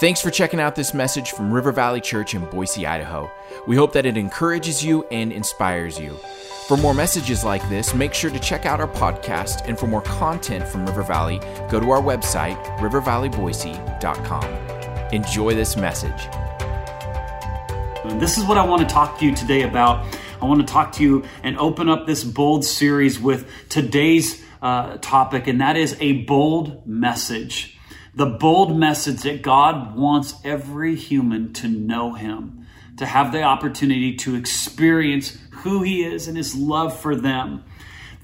Thanks for checking out this message from River Valley Church in Boise, Idaho. We hope that it encourages you and inspires you. For more messages like this, make sure to check out our podcast. And for more content from River Valley, go to our website, rivervalleyboise.com. Enjoy this message. This is what I want to talk to you today about. I want to talk to you and open up this bold series with today's uh, topic, and that is a bold message the bold message that God wants every human to know Him, to have the opportunity to experience who He is and His love for them.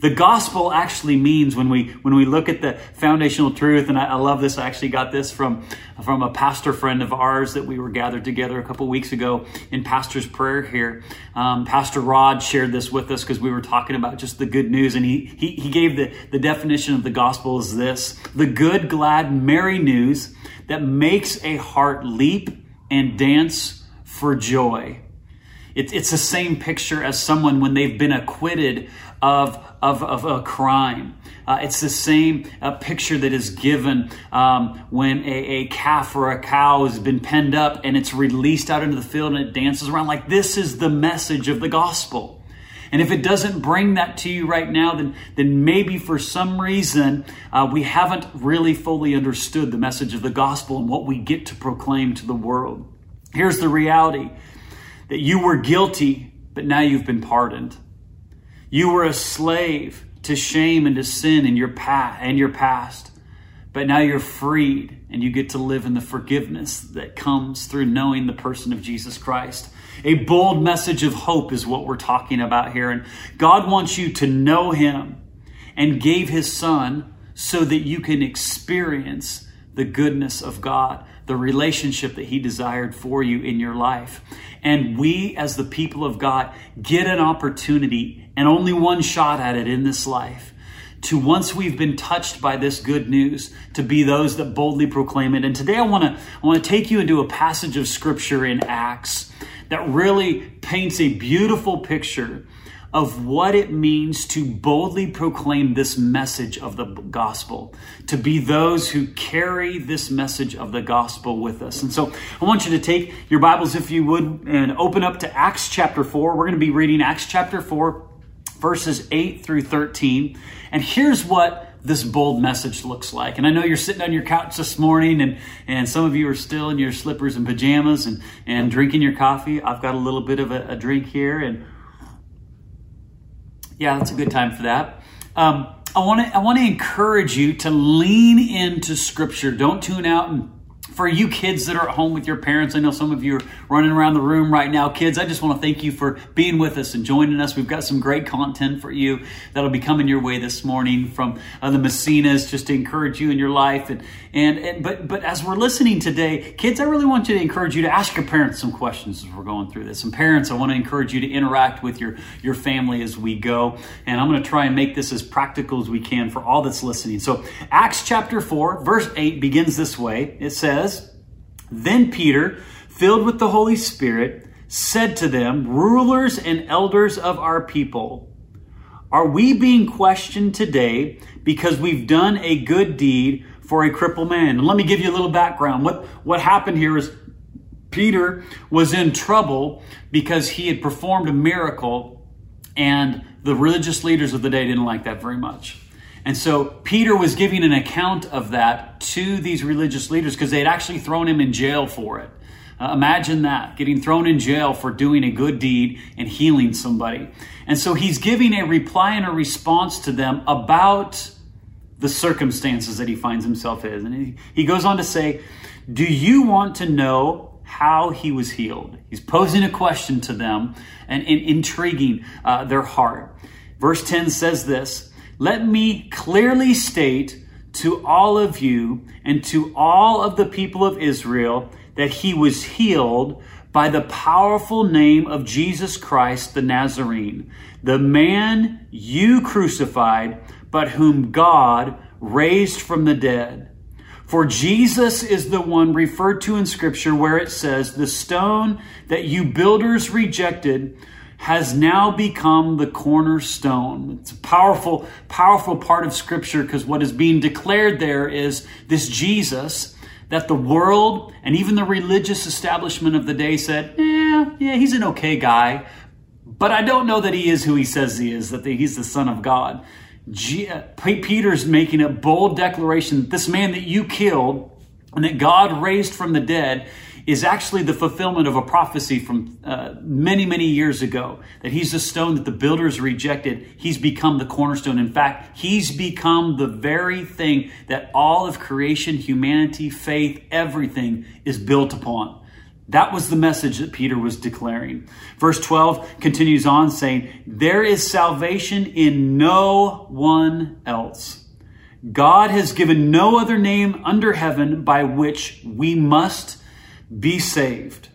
The gospel actually means when we when we look at the foundational truth, and I, I love this. I actually got this from from a pastor friend of ours that we were gathered together a couple weeks ago in pastor's prayer here. Um, pastor Rod shared this with us because we were talking about just the good news, and he he, he gave the the definition of the gospel is this: the good, glad, merry news that makes a heart leap and dance for joy. It, it's the same picture as someone when they've been acquitted of, of, of a crime. Uh, it's the same uh, picture that is given um, when a, a, calf or a cow has been penned up and it's released out into the field and it dances around. Like this is the message of the gospel. And if it doesn't bring that to you right now, then, then maybe for some reason uh, we haven't really fully understood the message of the gospel and what we get to proclaim to the world. Here's the reality that you were guilty, but now you've been pardoned. You were a slave to shame and to sin in your past and your past. But now you're freed and you get to live in the forgiveness that comes through knowing the person of Jesus Christ. A bold message of hope is what we're talking about here. And God wants you to know Him and gave His Son so that you can experience the goodness of God, the relationship that He desired for you in your life. And we, as the people of God, get an opportunity and only one shot at it in this life to once we've been touched by this good news to be those that boldly proclaim it and today i want to i want to take you into a passage of scripture in acts that really paints a beautiful picture of what it means to boldly proclaim this message of the gospel, to be those who carry this message of the gospel with us. And so I want you to take your Bibles, if you would, and open up to Acts chapter 4. We're going to be reading Acts chapter 4, verses 8 through 13. And here's what this bold message looks like. And I know you're sitting on your couch this morning and, and some of you are still in your slippers and pajamas and, and drinking your coffee. I've got a little bit of a, a drink here and yeah, that's a good time for that. Um, I want to I want to encourage you to lean into Scripture. Don't tune out and for you kids that are at home with your parents, I know some of you are running around the room right now. Kids, I just want to thank you for being with us and joining us. We've got some great content for you that'll be coming your way this morning from uh, the Messinas just to encourage you in your life. And, and, and, but, but as we're listening today, kids, I really want you to encourage you to ask your parents some questions as we're going through this. And parents, I want to encourage you to interact with your, your family as we go. And I'm going to try and make this as practical as we can for all that's listening. So Acts chapter 4, verse 8 begins this way. It says, says, Then Peter, filled with the Holy Spirit, said to them, Rulers and elders of our people, are we being questioned today because we've done a good deed for a crippled man? And let me give you a little background. What, what happened here is Peter was in trouble because he had performed a miracle, and the religious leaders of the day didn't like that very much. And so Peter was giving an account of that to these religious leaders because they had actually thrown him in jail for it. Uh, imagine that, getting thrown in jail for doing a good deed and healing somebody. And so he's giving a reply and a response to them about the circumstances that he finds himself in. And he, he goes on to say, Do you want to know how he was healed? He's posing a question to them and, and intriguing uh, their heart. Verse 10 says this let me clearly state to all of you and to all of the people of Israel that he was healed by the powerful name of Jesus Christ the Nazarene, the man you crucified, but whom God raised from the dead. For Jesus is the one referred to in Scripture where it says, The stone that you builders rejected has now become the cornerstone. It's a powerful, powerful part of Scripture because what is being declared there is this Jesus that the world and even the religious establishment of the day said, yeah, yeah, he's an okay guy, but I don't know that he is who he says he is, that he's the Son of God. Uh, Peter's making a bold declaration that this man that you killed and that God raised from the dead is actually the fulfillment of a prophecy from uh, many, many years ago. That he's the stone that the builders rejected. He's become the cornerstone. In fact, he's become the very thing that all of creation, humanity, faith, everything is built upon. That was the message that Peter was declaring. Verse 12 continues on saying, There is salvation in no one else. God has given no other name under heaven by which we must be saved.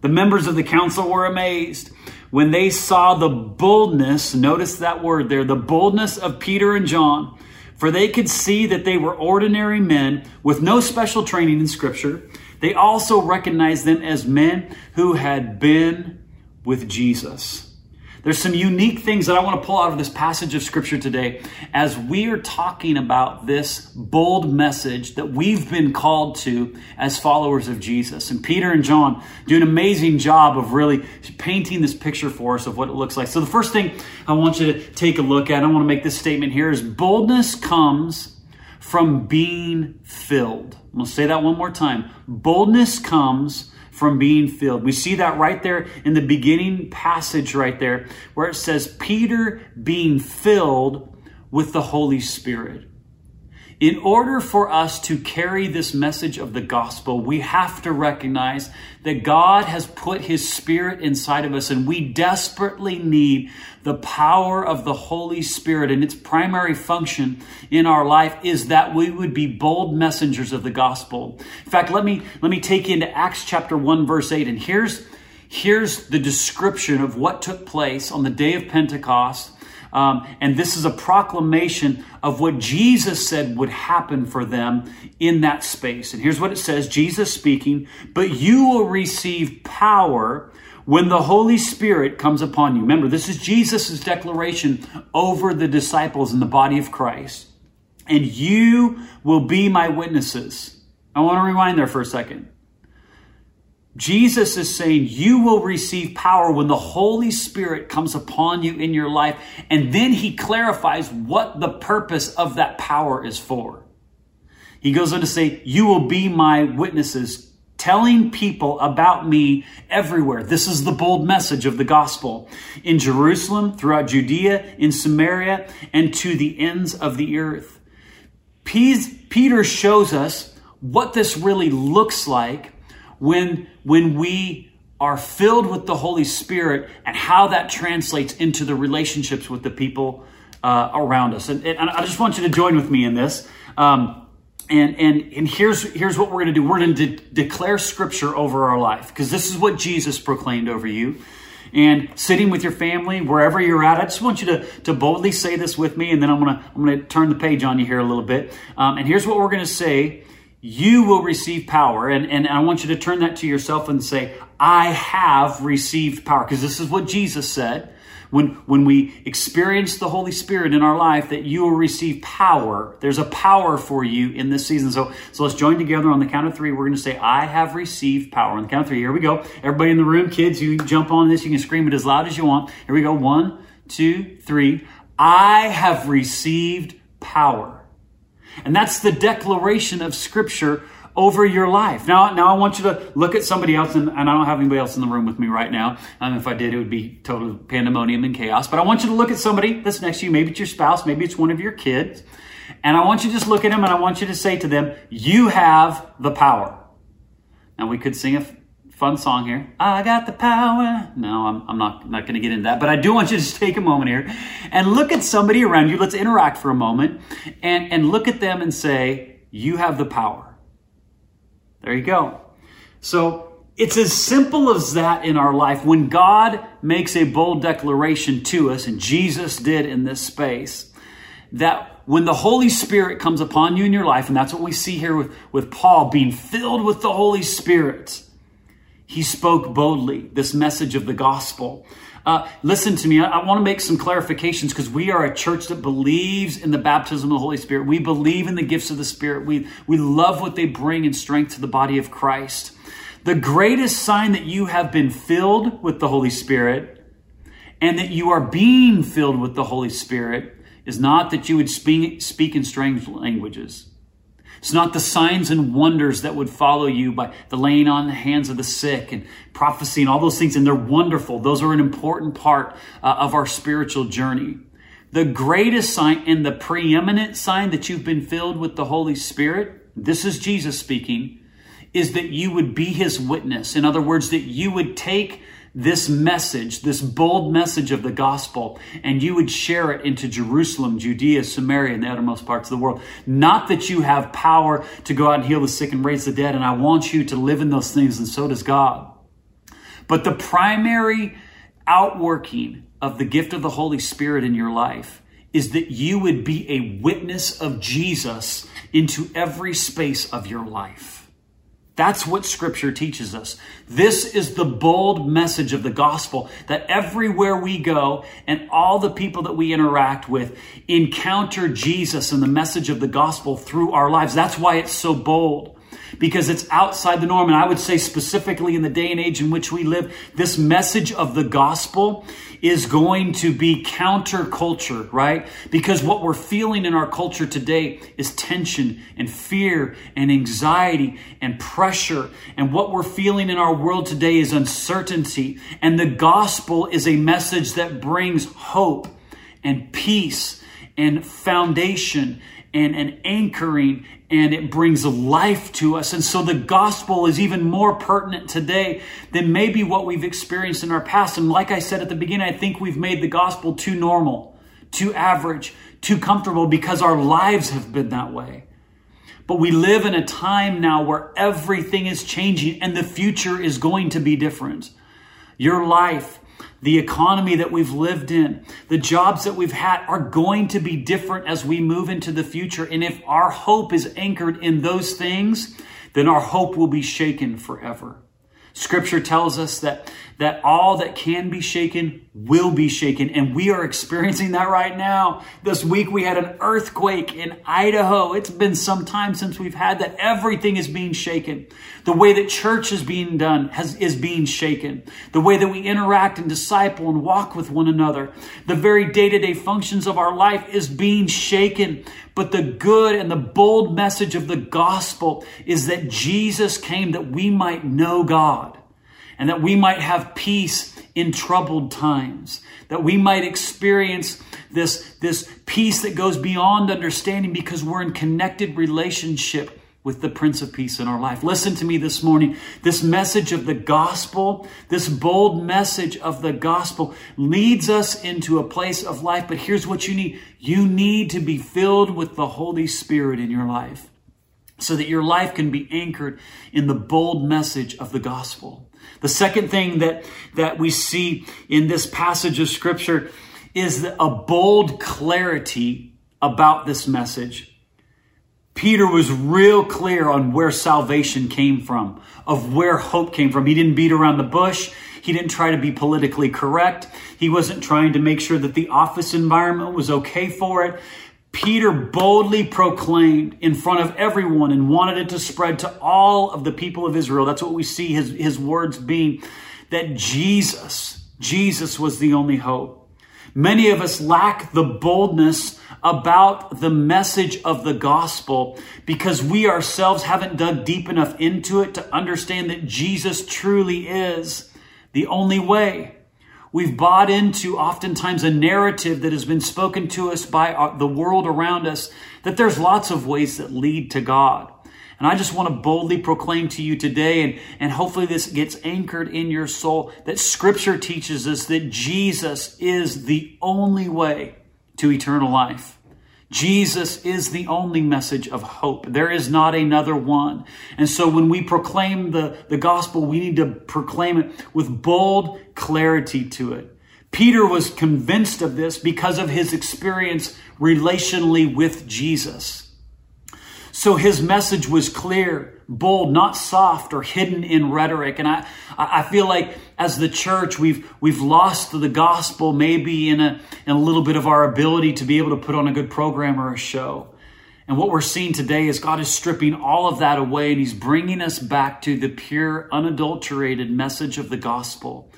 The members of the council were amazed when they saw the boldness, notice that word there, the boldness of Peter and John, for they could see that they were ordinary men with no special training in Scripture. They also recognized them as men who had been with Jesus. There's some unique things that I want to pull out of this passage of scripture today as we are talking about this bold message that we've been called to as followers of Jesus. And Peter and John do an amazing job of really painting this picture for us of what it looks like. So the first thing I want you to take a look at, I want to make this statement here is boldness comes from being filled. I'm going to say that one more time. Boldness comes from being filled. We see that right there in the beginning passage, right there, where it says, Peter being filled with the Holy Spirit. In order for us to carry this message of the gospel, we have to recognize that God has put his spirit inside of us and we desperately need the power of the Holy Spirit. And its primary function in our life is that we would be bold messengers of the gospel. In fact, let me, let me take you into Acts chapter 1 verse 8. And here's, here's the description of what took place on the day of Pentecost um, and this is a proclamation of what Jesus said would happen for them in that space. And here's what it says Jesus speaking, but you will receive power when the Holy Spirit comes upon you. Remember, this is Jesus' declaration over the disciples in the body of Christ. And you will be my witnesses. I want to rewind there for a second. Jesus is saying you will receive power when the Holy Spirit comes upon you in your life. And then he clarifies what the purpose of that power is for. He goes on to say, You will be my witnesses, telling people about me everywhere. This is the bold message of the gospel in Jerusalem, throughout Judea, in Samaria, and to the ends of the earth. Peter shows us what this really looks like when, when we are filled with the Holy Spirit and how that translates into the relationships with the people uh, around us. And, and, I just want you to join with me in this. Um, and, and, and here's, here's what we're going to do. We're going to de- declare scripture over our life because this is what Jesus proclaimed over you. And sitting with your family, wherever you're at, I just want you to, to boldly say this with me, and then I'm gonna I'm gonna turn the page on you here a little bit. Um, and here's what we're gonna say you will receive power. And, and I want you to turn that to yourself and say, I have received power. Because this is what Jesus said. When, when we experience the Holy Spirit in our life, that you will receive power. There's a power for you in this season. So, so let's join together on the count of three. We're going to say, I have received power. On the count of three, here we go. Everybody in the room, kids, you jump on this. You can scream it as loud as you want. Here we go. One, two, three. I have received power. And that's the declaration of Scripture over your life. Now, now I want you to look at somebody else, and, and I don't have anybody else in the room with me right now. And if I did, it would be total pandemonium and chaos. But I want you to look at somebody that's next to you. Maybe it's your spouse, maybe it's one of your kids. And I want you to just look at them and I want you to say to them, You have the power. Now, we could sing a fun song here. I got the power. No, I'm, I'm not, not going to get into that, but I do want you to just take a moment here and look at somebody around you. Let's interact for a moment and, and look at them and say, You have the power. There you go. So it's as simple as that in our life. When God makes a bold declaration to us, and Jesus did in this space, that when the Holy Spirit comes upon you in your life, and that's what we see here with, with Paul being filled with the Holy Spirit He spoke boldly this message of the gospel. Uh, listen to me. I, I want to make some clarifications because we are a church that believes in the baptism of the Holy Spirit. We believe in the gifts of the Spirit. We, we love what they bring in strength to the body of Christ. The greatest sign that you have been filled with the Holy Spirit and that you are being filled with the Holy Spirit is not that you would speak, speak in strange languages. It's not the signs and wonders that would follow you by the laying on the hands of the sick and prophecy and all those things, and they're wonderful. Those are an important part uh, of our spiritual journey. The greatest sign and the preeminent sign that you've been filled with the Holy Spirit, this is Jesus speaking, is that you would be his witness. In other words, that you would take this message, this bold message of the gospel, and you would share it into Jerusalem, Judea, Samaria, and the uttermost parts of the world. Not that you have power to go out and heal the sick and raise the dead, and I want you to live in those things, and so does God. But the primary outworking of the gift of the Holy Spirit in your life is that you would be a witness of Jesus into every space of your life. That's what scripture teaches us. This is the bold message of the gospel that everywhere we go and all the people that we interact with encounter Jesus and the message of the gospel through our lives. That's why it's so bold because it's outside the norm. And I would say specifically in the day and age in which we live, this message of the gospel is going to be counterculture, right? Because what we're feeling in our culture today is tension and fear and anxiety and pressure. And what we're feeling in our world today is uncertainty. And the gospel is a message that brings hope and peace and foundation and an anchoring and it brings life to us. And so the gospel is even more pertinent today than maybe what we've experienced in our past. And like I said at the beginning, I think we've made the gospel too normal, too average, too comfortable because our lives have been that way. But we live in a time now where everything is changing and the future is going to be different. Your life, the economy that we've lived in, the jobs that we've had are going to be different as we move into the future. And if our hope is anchored in those things, then our hope will be shaken forever. Scripture tells us that, that all that can be shaken will be shaken. And we are experiencing that right now. This week we had an earthquake in Idaho. It's been some time since we've had that. Everything is being shaken. The way that church is being done has, is being shaken. The way that we interact and disciple and walk with one another. The very day to day functions of our life is being shaken. But the good and the bold message of the gospel is that Jesus came that we might know God and that we might have peace in troubled times, that we might experience this, this peace that goes beyond understanding because we're in connected relationship with the Prince of Peace in our life. Listen to me this morning. This message of the gospel, this bold message of the gospel leads us into a place of life. But here's what you need. You need to be filled with the Holy Spirit in your life so that your life can be anchored in the bold message of the gospel. The second thing that, that we see in this passage of scripture is a bold clarity about this message. Peter was real clear on where salvation came from, of where hope came from. He didn't beat around the bush. He didn't try to be politically correct. He wasn't trying to make sure that the office environment was okay for it. Peter boldly proclaimed in front of everyone and wanted it to spread to all of the people of Israel. That's what we see his, his words being that Jesus, Jesus was the only hope. Many of us lack the boldness about the message of the gospel because we ourselves haven't dug deep enough into it to understand that Jesus truly is the only way. We've bought into oftentimes a narrative that has been spoken to us by uh, the world around us that there's lots of ways that lead to God. And I just want to boldly proclaim to you today, and, and hopefully this gets anchored in your soul, that scripture teaches us that Jesus is the only way to eternal life. Jesus is the only message of hope. There is not another one. And so when we proclaim the, the gospel, we need to proclaim it with bold clarity to it. Peter was convinced of this because of his experience relationally with Jesus. So his message was clear, bold, not soft or hidden in rhetoric. And I, I feel like as the church, we've, we've lost the gospel maybe in a, in a little bit of our ability to be able to put on a good program or a show. And what we're seeing today is God is stripping all of that away and He's bringing us back to the pure, unadulterated message of the gospel.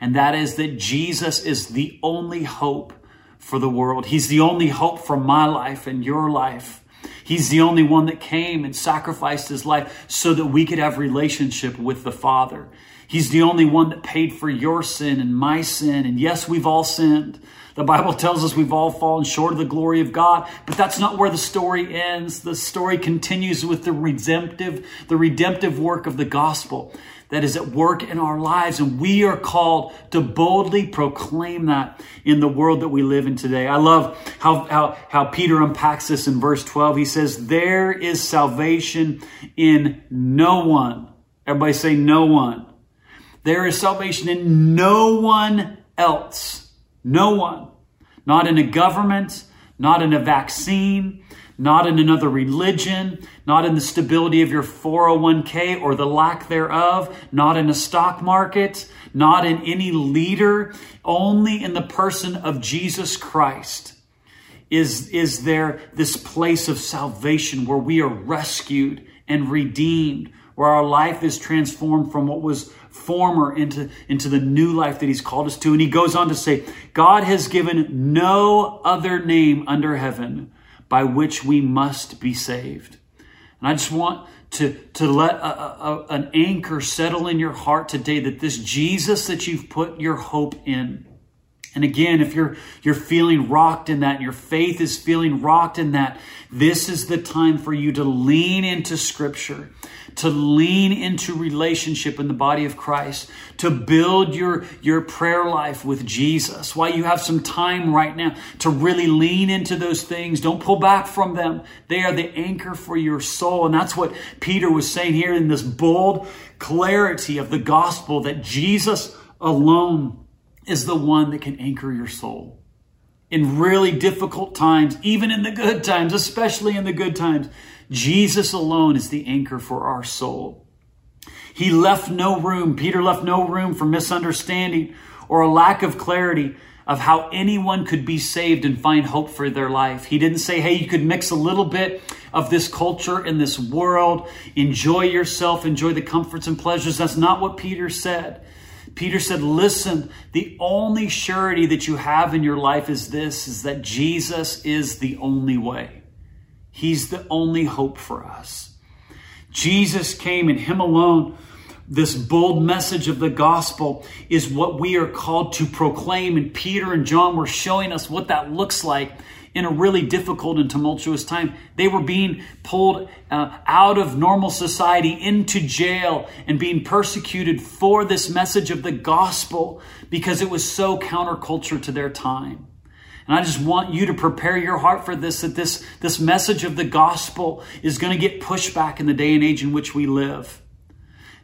And that is that Jesus is the only hope for the world. He's the only hope for my life and your life. He's the only one that came and sacrificed his life so that we could have relationship with the Father. He's the only one that paid for your sin and my sin. And yes, we've all sinned. The Bible tells us we've all fallen short of the glory of God, but that's not where the story ends. The story continues with the redemptive, the redemptive work of the gospel that is at work in our lives. And we are called to boldly proclaim that in the world that we live in today. I love how, how, how Peter unpacks this in verse 12. He says, There is salvation in no one. Everybody say, No one. There is salvation in no one else. No one. Not in a government, not in a vaccine, not in another religion, not in the stability of your 401k or the lack thereof, not in a stock market, not in any leader, only in the person of Jesus Christ is, is there this place of salvation where we are rescued and redeemed, where our life is transformed from what was former into, into the new life that he's called us to. And he goes on to say, God has given no other name under heaven by which we must be saved. And I just want to, to let a, a, an anchor settle in your heart today that this Jesus that you've put your hope in, and again, if you're, you're feeling rocked in that, your faith is feeling rocked in that, this is the time for you to lean into scripture to lean into relationship in the body of Christ, to build your, your prayer life with Jesus. while you have some time right now to really lean into those things. Don't pull back from them. They are the anchor for your soul. And that's what Peter was saying here in this bold clarity of the gospel that Jesus alone is the one that can anchor your soul. In really difficult times, even in the good times, especially in the good times, Jesus alone is the anchor for our soul. He left no room, Peter left no room for misunderstanding or a lack of clarity of how anyone could be saved and find hope for their life. He didn't say, hey, you could mix a little bit of this culture in this world, enjoy yourself, enjoy the comforts and pleasures. That's not what Peter said. Peter said, listen, the only surety that you have in your life is this, is that Jesus is the only way. He's the only hope for us. Jesus came and Him alone. This bold message of the gospel is what we are called to proclaim. And Peter and John were showing us what that looks like in a really difficult and tumultuous time. They were being pulled uh, out of normal society into jail and being persecuted for this message of the gospel because it was so counterculture to their time. And I just want you to prepare your heart for this, that this, this message of the gospel is going to get pushback in the day and age in which we live.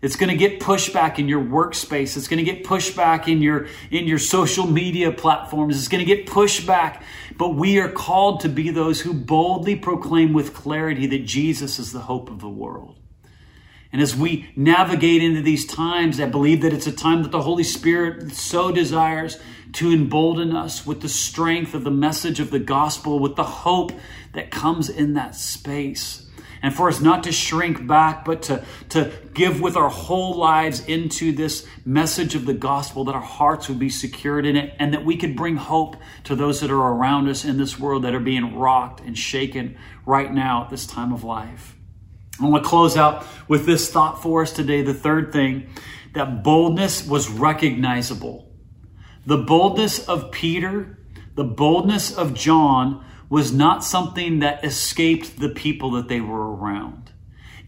It's going to get pushback in your workspace. It's going to get pushback in your, in your social media platforms. It's going to get pushback. But we are called to be those who boldly proclaim with clarity that Jesus is the hope of the world. And as we navigate into these times, I believe that it's a time that the Holy Spirit so desires to embolden us with the strength of the message of the gospel, with the hope that comes in that space. And for us not to shrink back, but to, to give with our whole lives into this message of the gospel, that our hearts would be secured in it, and that we could bring hope to those that are around us in this world that are being rocked and shaken right now at this time of life. I want to close out with this thought for us today. The third thing that boldness was recognizable. The boldness of Peter, the boldness of John was not something that escaped the people that they were around.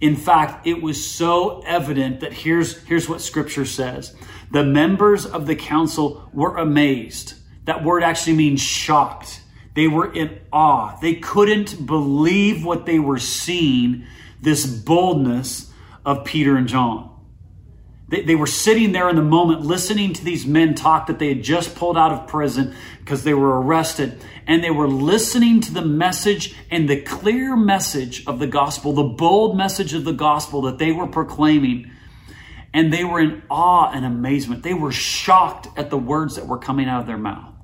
In fact, it was so evident that here's, here's what scripture says. The members of the council were amazed. That word actually means shocked. They were in awe. They couldn't believe what they were seeing, this boldness of Peter and John. They, they were sitting there in the moment listening to these men talk that they had just pulled out of prison because they were arrested. And they were listening to the message and the clear message of the gospel, the bold message of the gospel that they were proclaiming. And they were in awe and amazement. They were shocked at the words that were coming out of their mouth.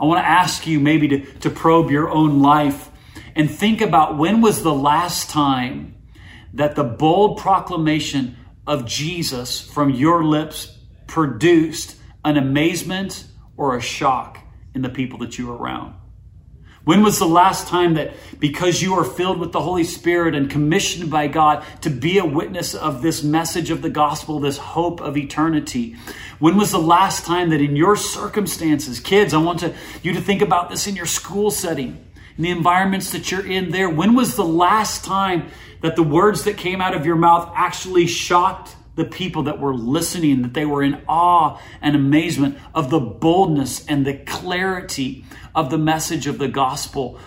I want to ask you maybe to, to probe your own life and think about when was the last time that the bold proclamation of Jesus from your lips produced an amazement or a shock in the people that you were around? When was the last time that because you are filled with the Holy Spirit and commissioned by God to be a witness of this message of the gospel, this hope of eternity? When was the last time that in your circumstances, kids, I want to, you to think about this in your school setting, in the environments that you're in there. When was the last time that the words that came out of your mouth actually shocked the people that were listening, that they were in awe and amazement of the boldness and the clarity of the message of the gospel?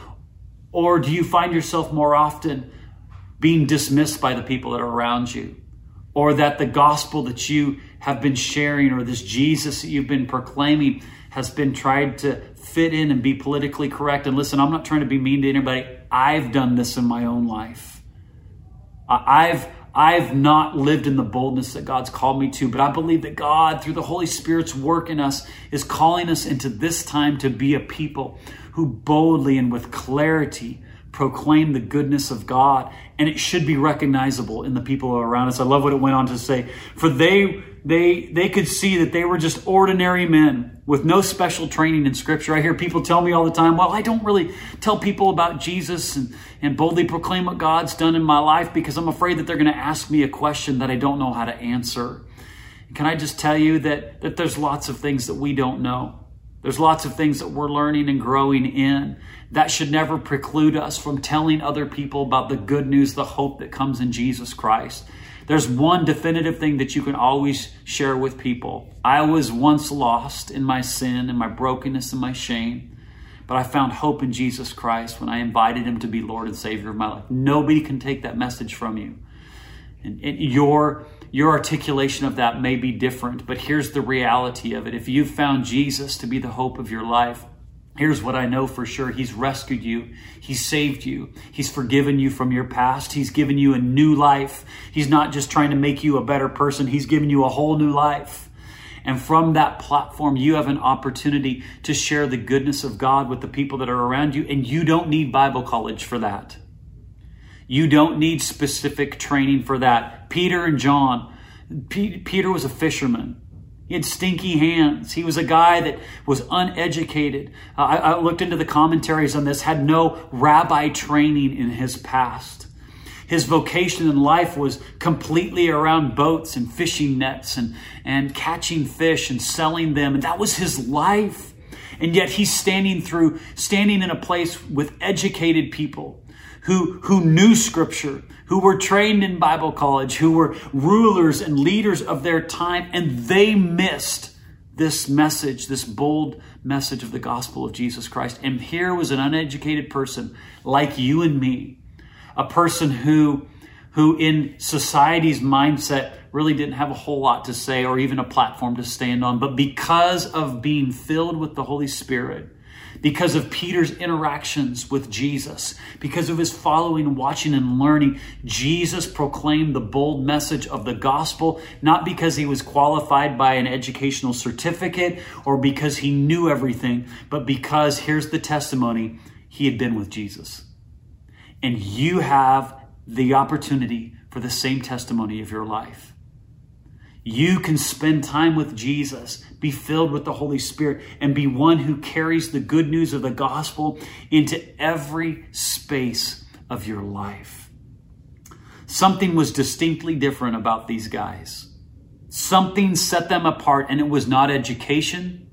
Or do you find yourself more often being dismissed by the people that are around you? Or that the gospel that you have been sharing or this Jesus that you've been proclaiming has been tried to fit in and be politically correct? And listen, I'm not trying to be mean to anybody. I've done this in my own life. I've I've not lived in the boldness that God's called me to, but I believe that God, through the Holy Spirit's work in us, is calling us into this time to be a people who boldly and with clarity proclaim the goodness of God. And it should be recognizable in the people around us. I love what it went on to say. For they they they could see that they were just ordinary men with no special training in scripture. I hear people tell me all the time, well, I don't really tell people about Jesus and, and boldly proclaim what God's done in my life because I'm afraid that they're going to ask me a question that I don't know how to answer. Can I just tell you that, that there's lots of things that we don't know? There's lots of things that we're learning and growing in. That should never preclude us from telling other people about the good news, the hope that comes in Jesus Christ. There's one definitive thing that you can always share with people. I was once lost in my sin and my brokenness and my shame, but I found hope in Jesus Christ when I invited him to be Lord and Savior of my life. Nobody can take that message from you. And, and your your articulation of that may be different, but here's the reality of it. If you've found Jesus to be the hope of your life, Here's what I know for sure. He's rescued you. He's saved you. He's forgiven you from your past. He's given you a new life. He's not just trying to make you a better person. He's given you a whole new life. And from that platform, you have an opportunity to share the goodness of God with the people that are around you. And you don't need Bible college for that. You don't need specific training for that. Peter and John, Peter was a fisherman. He had stinky hands. He was a guy that was uneducated. Uh, I, I looked into the commentaries on this, had no rabbi training in his past. His vocation in life was completely around boats and fishing nets and, and catching fish and selling them. And that was his life. And yet he's standing through, standing in a place with educated people who, who knew scripture, who were trained in Bible college, who were rulers and leaders of their time, and they missed this message, this bold message of the gospel of Jesus Christ. And here was an uneducated person like you and me, a person who, who in society's mindset really didn't have a whole lot to say or even a platform to stand on. But because of being filled with the Holy Spirit, because of Peter's interactions with Jesus, because of his following watching and learning, Jesus proclaimed the bold message of the gospel, not because he was qualified by an educational certificate or because he knew everything, but because here's the testimony he had been with Jesus. And you have the opportunity for the same testimony of your life. You can spend time with Jesus, be filled with the Holy Spirit, and be one who carries the good news of the gospel into every space of your life. Something was distinctly different about these guys. Something set them apart, and it was not education,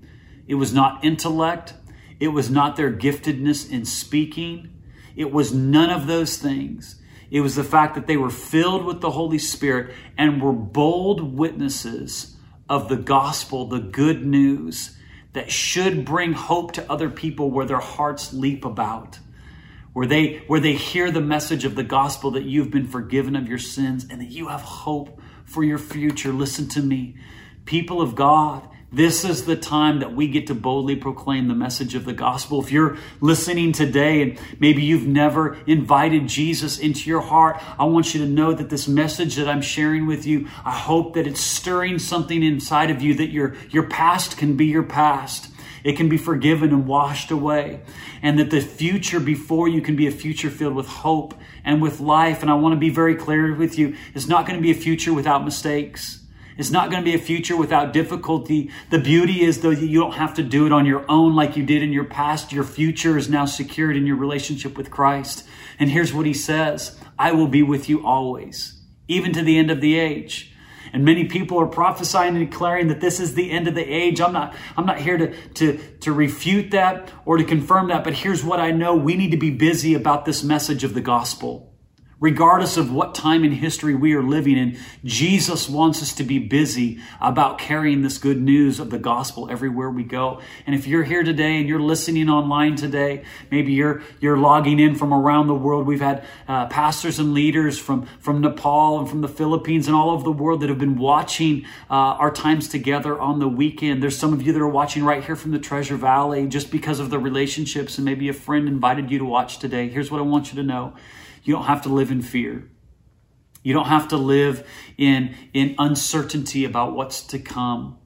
it was not intellect, it was not their giftedness in speaking, it was none of those things. It was the fact that they were filled with the Holy Spirit and were bold witnesses of the gospel, the good news that should bring hope to other people where their hearts leap about, where they where they hear the message of the gospel that you've been forgiven of your sins and that you have hope for your future. Listen to me. People of God, this is the time that we get to boldly proclaim the message of the gospel. If you're listening today and maybe you've never invited Jesus into your heart, I want you to know that this message that I'm sharing with you, I hope that it's stirring something inside of you that your, your past can be your past. It can be forgiven and washed away. And that the future before you can be a future filled with hope and with life. And I want to be very clear with you. It's not going to be a future without mistakes. It's not going to be a future without difficulty. The beauty is, though, you don't have to do it on your own like you did in your past. Your future is now secured in your relationship with Christ. And here's what he says I will be with you always, even to the end of the age. And many people are prophesying and declaring that this is the end of the age. I'm not, I'm not here to, to, to refute that or to confirm that, but here's what I know. We need to be busy about this message of the gospel. Regardless of what time in history we are living in, Jesus wants us to be busy about carrying this good news of the gospel everywhere we go. And if you're here today and you're listening online today, maybe you're you're logging in from around the world. We've had uh, pastors and leaders from from Nepal and from the Philippines and all over the world that have been watching uh, our times together on the weekend. There's some of you that are watching right here from the Treasure Valley just because of the relationships, and maybe a friend invited you to watch today. Here's what I want you to know. You don't have to live in fear. You don't have to live in, in uncertainty about what's to come.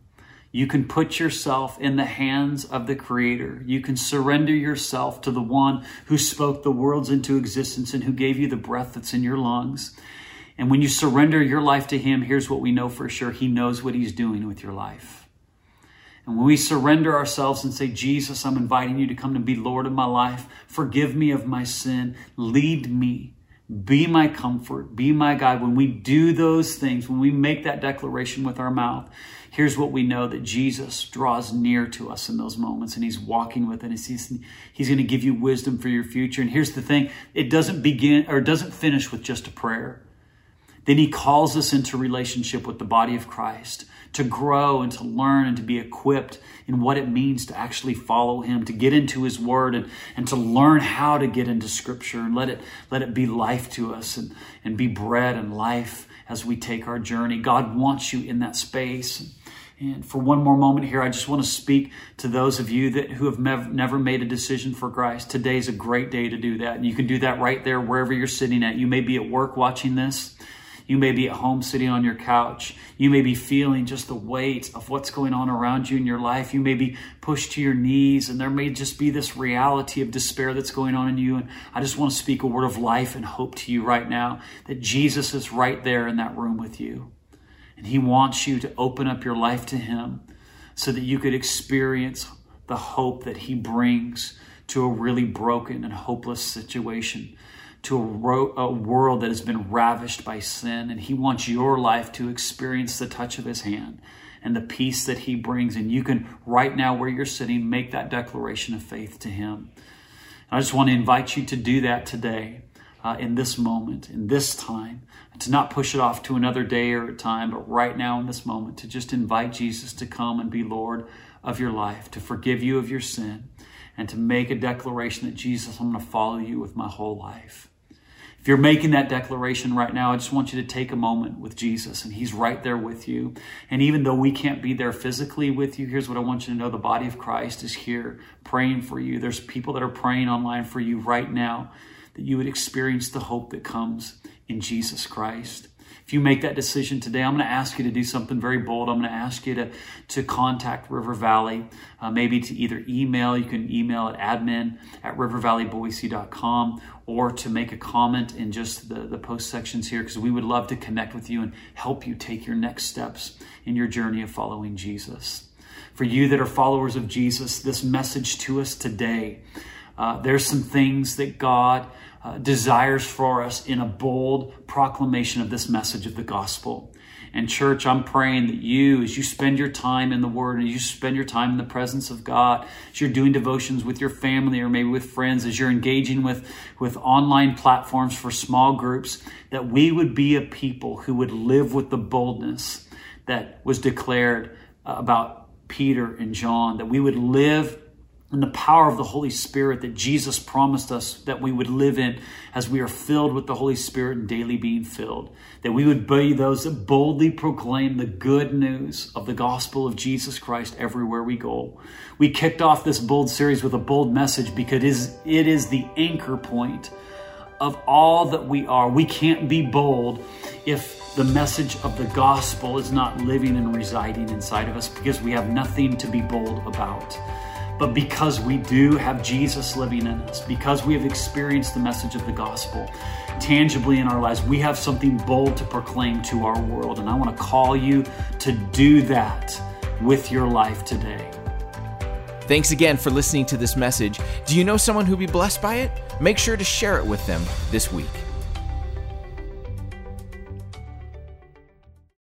You can put yourself in the hands of the Creator. You can surrender yourself to the one who spoke the worlds into existence and who gave you the breath that's in your lungs. And when you surrender your life to Him, here's what we know for sure He knows what He's doing with your life. And when we surrender ourselves and say, Jesus, I'm inviting you to come to be Lord of my life, forgive me of my sin, lead me, be my comfort, be my guide. When we do those things, when we make that declaration with our mouth, here's what we know that Jesus draws near to us in those moments and he's walking with us. He's, he's going to give you wisdom for your future. And here's the thing it doesn't begin or doesn't finish with just a prayer. Then he calls us into relationship with the body of Christ to grow and to learn and to be equipped in what it means to actually follow him, to get into his word and, and to learn how to get into scripture and let it let it be life to us and, and be bread and life as we take our journey. God wants you in that space. And for one more moment here, I just want to speak to those of you that who have never made a decision for Christ. Today is a great day to do that. And you can do that right there wherever you're sitting at. You may be at work watching this. You may be at home sitting on your couch. You may be feeling just the weight of what's going on around you in your life. You may be pushed to your knees, and there may just be this reality of despair that's going on in you. And I just want to speak a word of life and hope to you right now that Jesus is right there in that room with you. And He wants you to open up your life to Him so that you could experience the hope that He brings to a really broken and hopeless situation to a, ro- a, world that has been ravished by sin. And He wants your life to experience the touch of His hand and the peace that He brings. And you can, right now, where you're sitting, make that declaration of faith to Him. And I just want to invite you to do that today, uh, in this moment, in this time, to not push it off to another day or a time, but right now in this moment, to just invite Jesus to come and be Lord of your life, to forgive you of your sin, and to make a declaration that Jesus, I'm going to follow you with my whole life. If you're making that declaration right now, I just want you to take a moment with Jesus, and He's right there with you. And even though we can't be there physically with you, here's what I want you to know the body of Christ is here praying for you. There's people that are praying online for you right now that you would experience the hope that comes in Jesus Christ. If you make that decision today, I'm going to ask you to do something very bold. I'm going to ask you to, to contact River Valley, uh, maybe to either email, you can email at admin at rivervalleyboise.com, or to make a comment in just the, the post sections here, because we would love to connect with you and help you take your next steps in your journey of following Jesus. For you that are followers of Jesus, this message to us today, uh, there's some things that God uh, desires for us in a bold proclamation of this message of the gospel. And, church, I'm praying that you, as you spend your time in the Word and you spend your time in the presence of God, as you're doing devotions with your family or maybe with friends, as you're engaging with, with online platforms for small groups, that we would be a people who would live with the boldness that was declared about Peter and John, that we would live and the power of the Holy Spirit that Jesus promised us that we would live in as we are filled with the Holy Spirit and daily being filled. That we would be those that boldly proclaim the good news of the gospel of Jesus Christ everywhere we go. We kicked off this bold series with a bold message because it is, the anchor point of all that we are. We can't be bold if the message of the gospel is not living and residing inside of us because we have nothing to be bold about. But because we do have Jesus living in us, because we have experienced the message of the gospel tangibly in our lives, we have something bold to proclaim to our world. And I want to call you to do that with your life today. Thanks again for listening to this message. Do you know someone who'd be blessed by it? Make sure to share it with them this week.